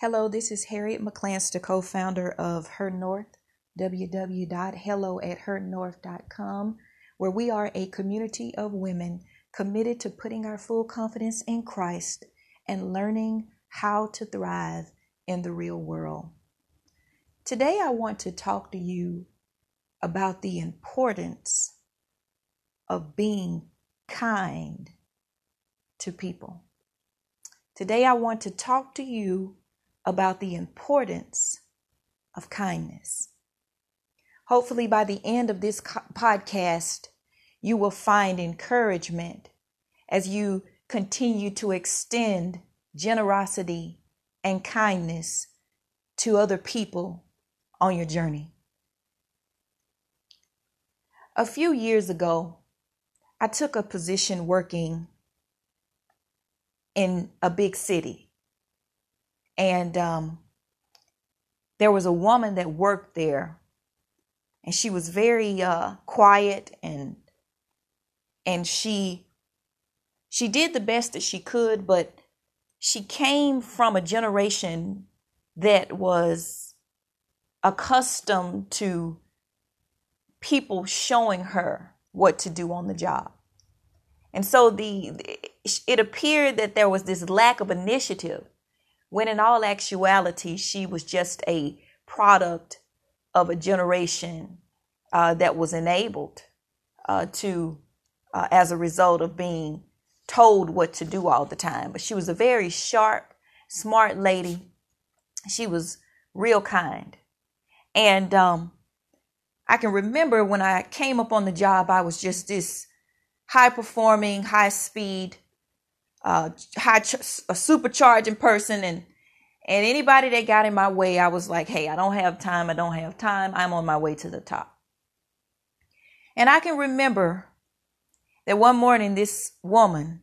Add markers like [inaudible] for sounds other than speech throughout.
Hello, this is Harriet McClanster, co founder of Her North, www.hello at hernorth.com, where we are a community of women committed to putting our full confidence in Christ and learning how to thrive in the real world. Today, I want to talk to you about the importance of being kind to people. Today, I want to talk to you about the importance of kindness. Hopefully, by the end of this podcast, you will find encouragement as you continue to extend generosity and kindness to other people on your journey. A few years ago, I took a position working in a big city. And um, there was a woman that worked there, and she was very uh, quiet and and she she did the best that she could, but she came from a generation that was accustomed to people showing her what to do on the job. And so the it appeared that there was this lack of initiative when in all actuality she was just a product of a generation uh, that was enabled uh, to uh, as a result of being told what to do all the time. But she was a very sharp, smart lady. She was real kind. And um, I can remember when I came up on the job, I was just this high performing, high speed, uh, high ch- a supercharging person, and and anybody that got in my way, I was like, hey, I don't have time. I don't have time. I'm on my way to the top. And I can remember that one morning, this woman,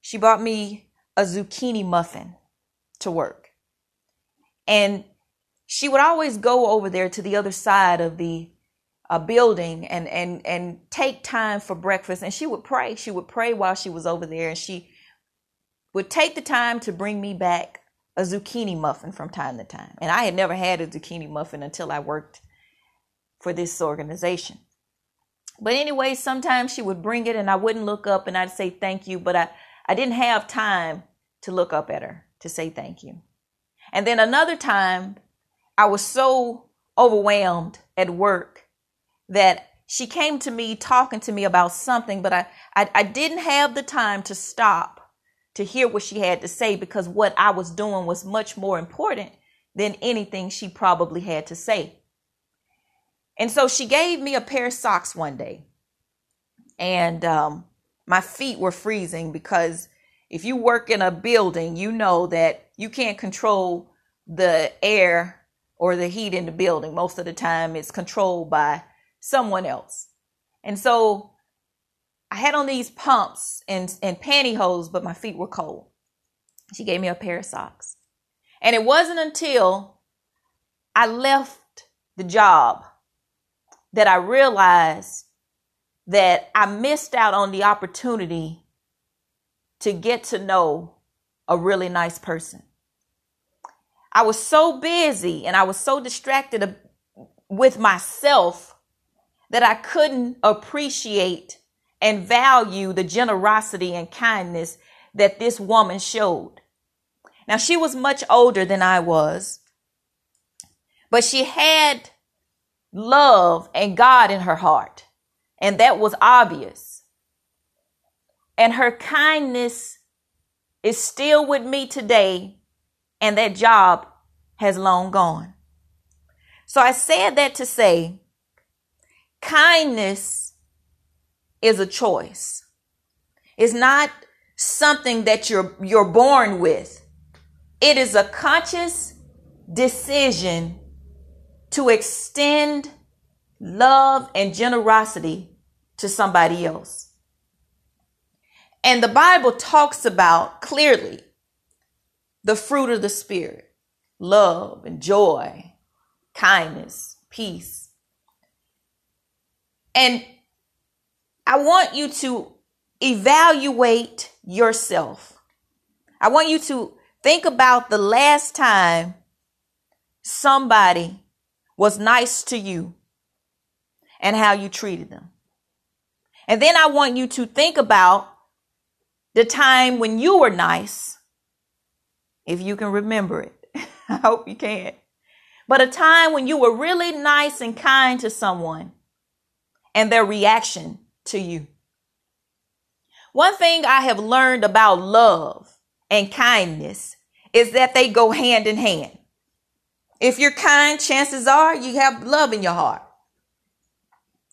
she bought me a zucchini muffin to work. And she would always go over there to the other side of the a building and and and take time for breakfast and she would pray she would pray while she was over there and she would take the time to bring me back a zucchini muffin from time to time. And i had never had a zucchini muffin until i worked for this organization. But anyway sometimes she would bring it and i wouldn't look up and i'd say thank you but i i didn't have time to look up at her to say thank you. And then another time i was so overwhelmed at work that she came to me talking to me about something, but I, I, I didn't have the time to stop to hear what she had to say because what I was doing was much more important than anything she probably had to say. And so she gave me a pair of socks one day. And um, my feet were freezing because if you work in a building, you know that you can't control the air or the heat in the building. Most of the time, it's controlled by someone else. And so I had on these pumps and, and pantyhose, but my feet were cold. She gave me a pair of socks. And it wasn't until I left the job that I realized that I missed out on the opportunity to get to know a really nice person. I was so busy and I was so distracted with myself that I couldn't appreciate and value the generosity and kindness that this woman showed. Now, she was much older than I was, but she had love and God in her heart, and that was obvious. And her kindness is still with me today, and that job has long gone. So I said that to say kindness is a choice. It's not something that you're you're born with. It is a conscious decision to extend love and generosity to somebody else. And the Bible talks about clearly the fruit of the Spirit love and joy, kindness, peace, and I want you to evaluate yourself. I want you to Think about the last time somebody was nice to you and how you treated them. And then I want you to think about the time when you were nice, if you can remember it. [laughs] I hope you can. But a time when you were really nice and kind to someone and their reaction to you. One thing I have learned about love and kindness is that they go hand in hand. If you're kind, chances are you have love in your heart.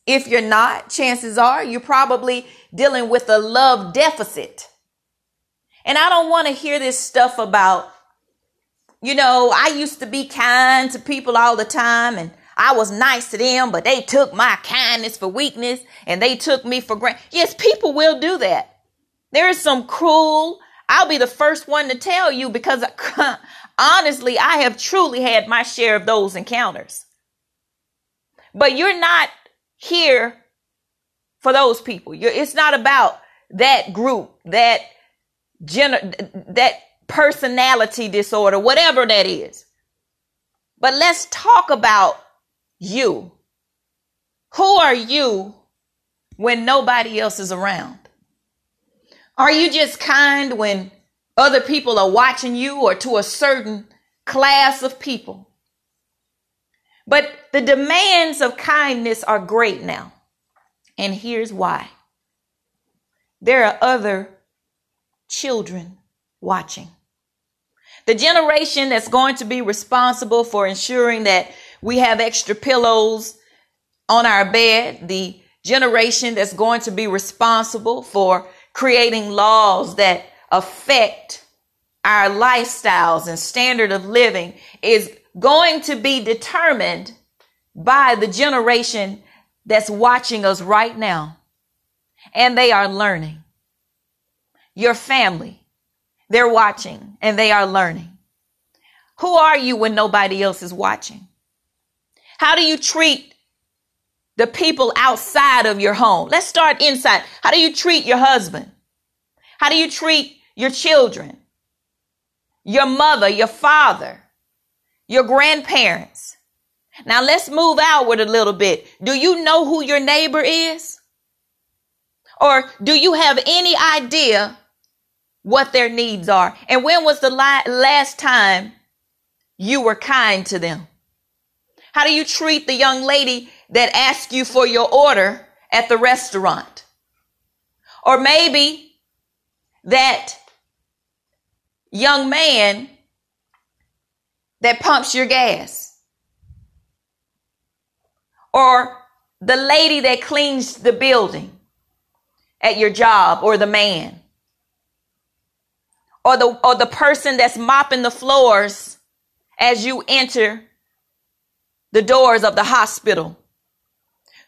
If you're not, chances are you're probably dealing with a love deficit. And I don't want to hear this stuff about, you know, I used to be kind to people all the time and I was nice to them, but they took my kindness for weakness and they took me for granted. Yes, people will do that. There is some cruel, I'll be the first one to tell you because [laughs] honestly, I have truly had my share of those encounters. But you're not here for those people. You're, it's not about that group, that gener- that personality disorder, whatever that is. But let's talk about you. Who are you when nobody else is around? Are you just kind when other people are watching you or to a certain class of people? But the demands of kindness are great now. And here's why there are other children watching. The generation that's going to be responsible for ensuring that we have extra pillows on our bed, the generation that's going to be responsible for creating laws that affect our lifestyles and standard of living is going to be determined by the generation that's watching us right now. And they are learning. Your family, they're watching and they are learning. Who are you when nobody else is watching? How do you treat the people outside of your home. Let's start inside. How do you treat your husband? How do you treat your children? Your mother, your father, your grandparents. Now let's move outward a little bit. Do you know who your neighbor is? Or do you have any idea what their needs are? And when was the last time you were kind to them? How do you treat the young lady that ask you for your order at the restaurant. Or maybe that young man that pumps your gas. Or the lady that cleans the building at your job or the man. Or the, or the person that's mopping the floors as you enter the doors of the hospital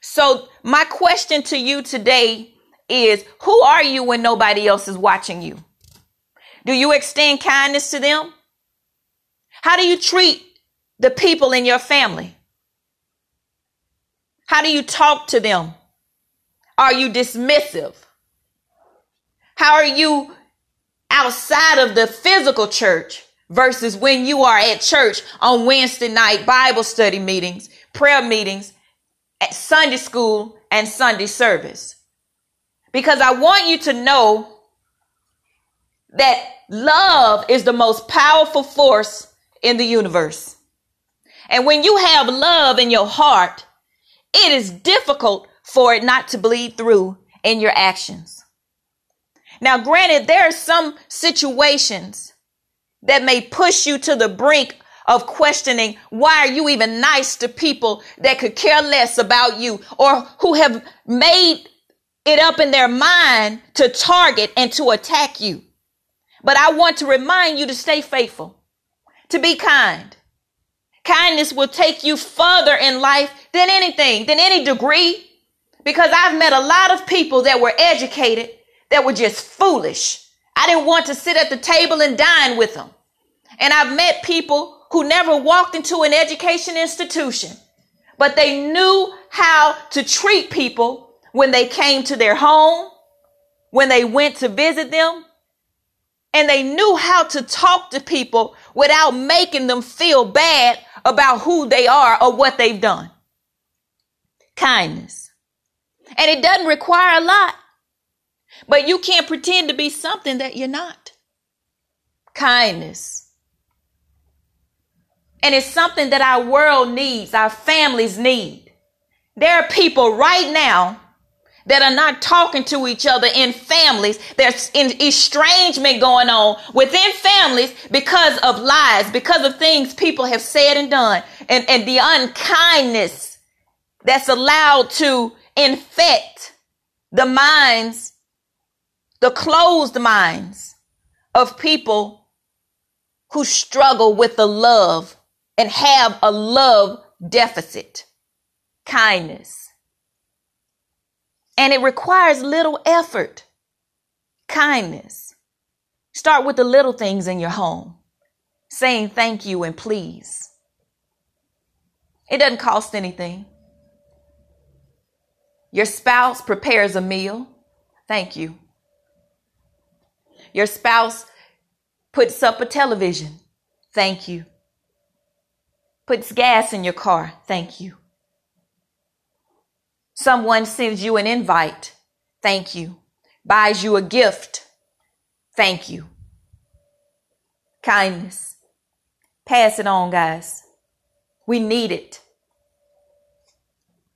so my question to you today is who are you when nobody else is watching you? Do you extend kindness to them? How do you treat the people in your family? How do you talk to them? Are you dismissive? How are you outside of the physical church versus when you are at church on Wednesday night Bible study meetings, prayer meetings, at Sunday school and Sunday service. Because I want you to know that love is the most powerful force in the universe. And when you have love in your heart, it is difficult for it not to bleed through in your actions. Now, granted, there are some situations that may push you to the brink of questioning why are you even nice to people that could care less about you or who have made it up in their mind to target and to attack you. But I want to remind you to stay faithful, to be kind. Kindness will take you further in life than anything, than any degree. Because I've met a lot of people that were educated that were just foolish. I didn't want to sit at the table and dine with them. And I've met people who never walked into an education institution, but they knew how to treat people when they came to their home, when they went to visit them. and they knew how to talk to people without making them feel bad about who they are or what they've done. Kindness. And it doesn't require a lot, but you can't pretend to be something that you're not. Kindness. And it's something that our world needs, our families need. There are people right now that are not talking to each other in families. There's estrangement going on within families because of lies, because of things people have said and done, and, and the unkindness that's allowed to infect the minds, the closed minds of people who struggle with the love and have a love deficit. Kindness. And it requires little effort. Kindness. Start with the little things in your home, saying thank you and please. It doesn't cost anything. Your spouse prepares a meal. Thank you. Your spouse puts up a television. Thank you. Puts gas in your car. Thank you. Someone sends you an invite. Thank you. Buys you a gift. Thank you. Kindness. Pass it on, guys. We need it.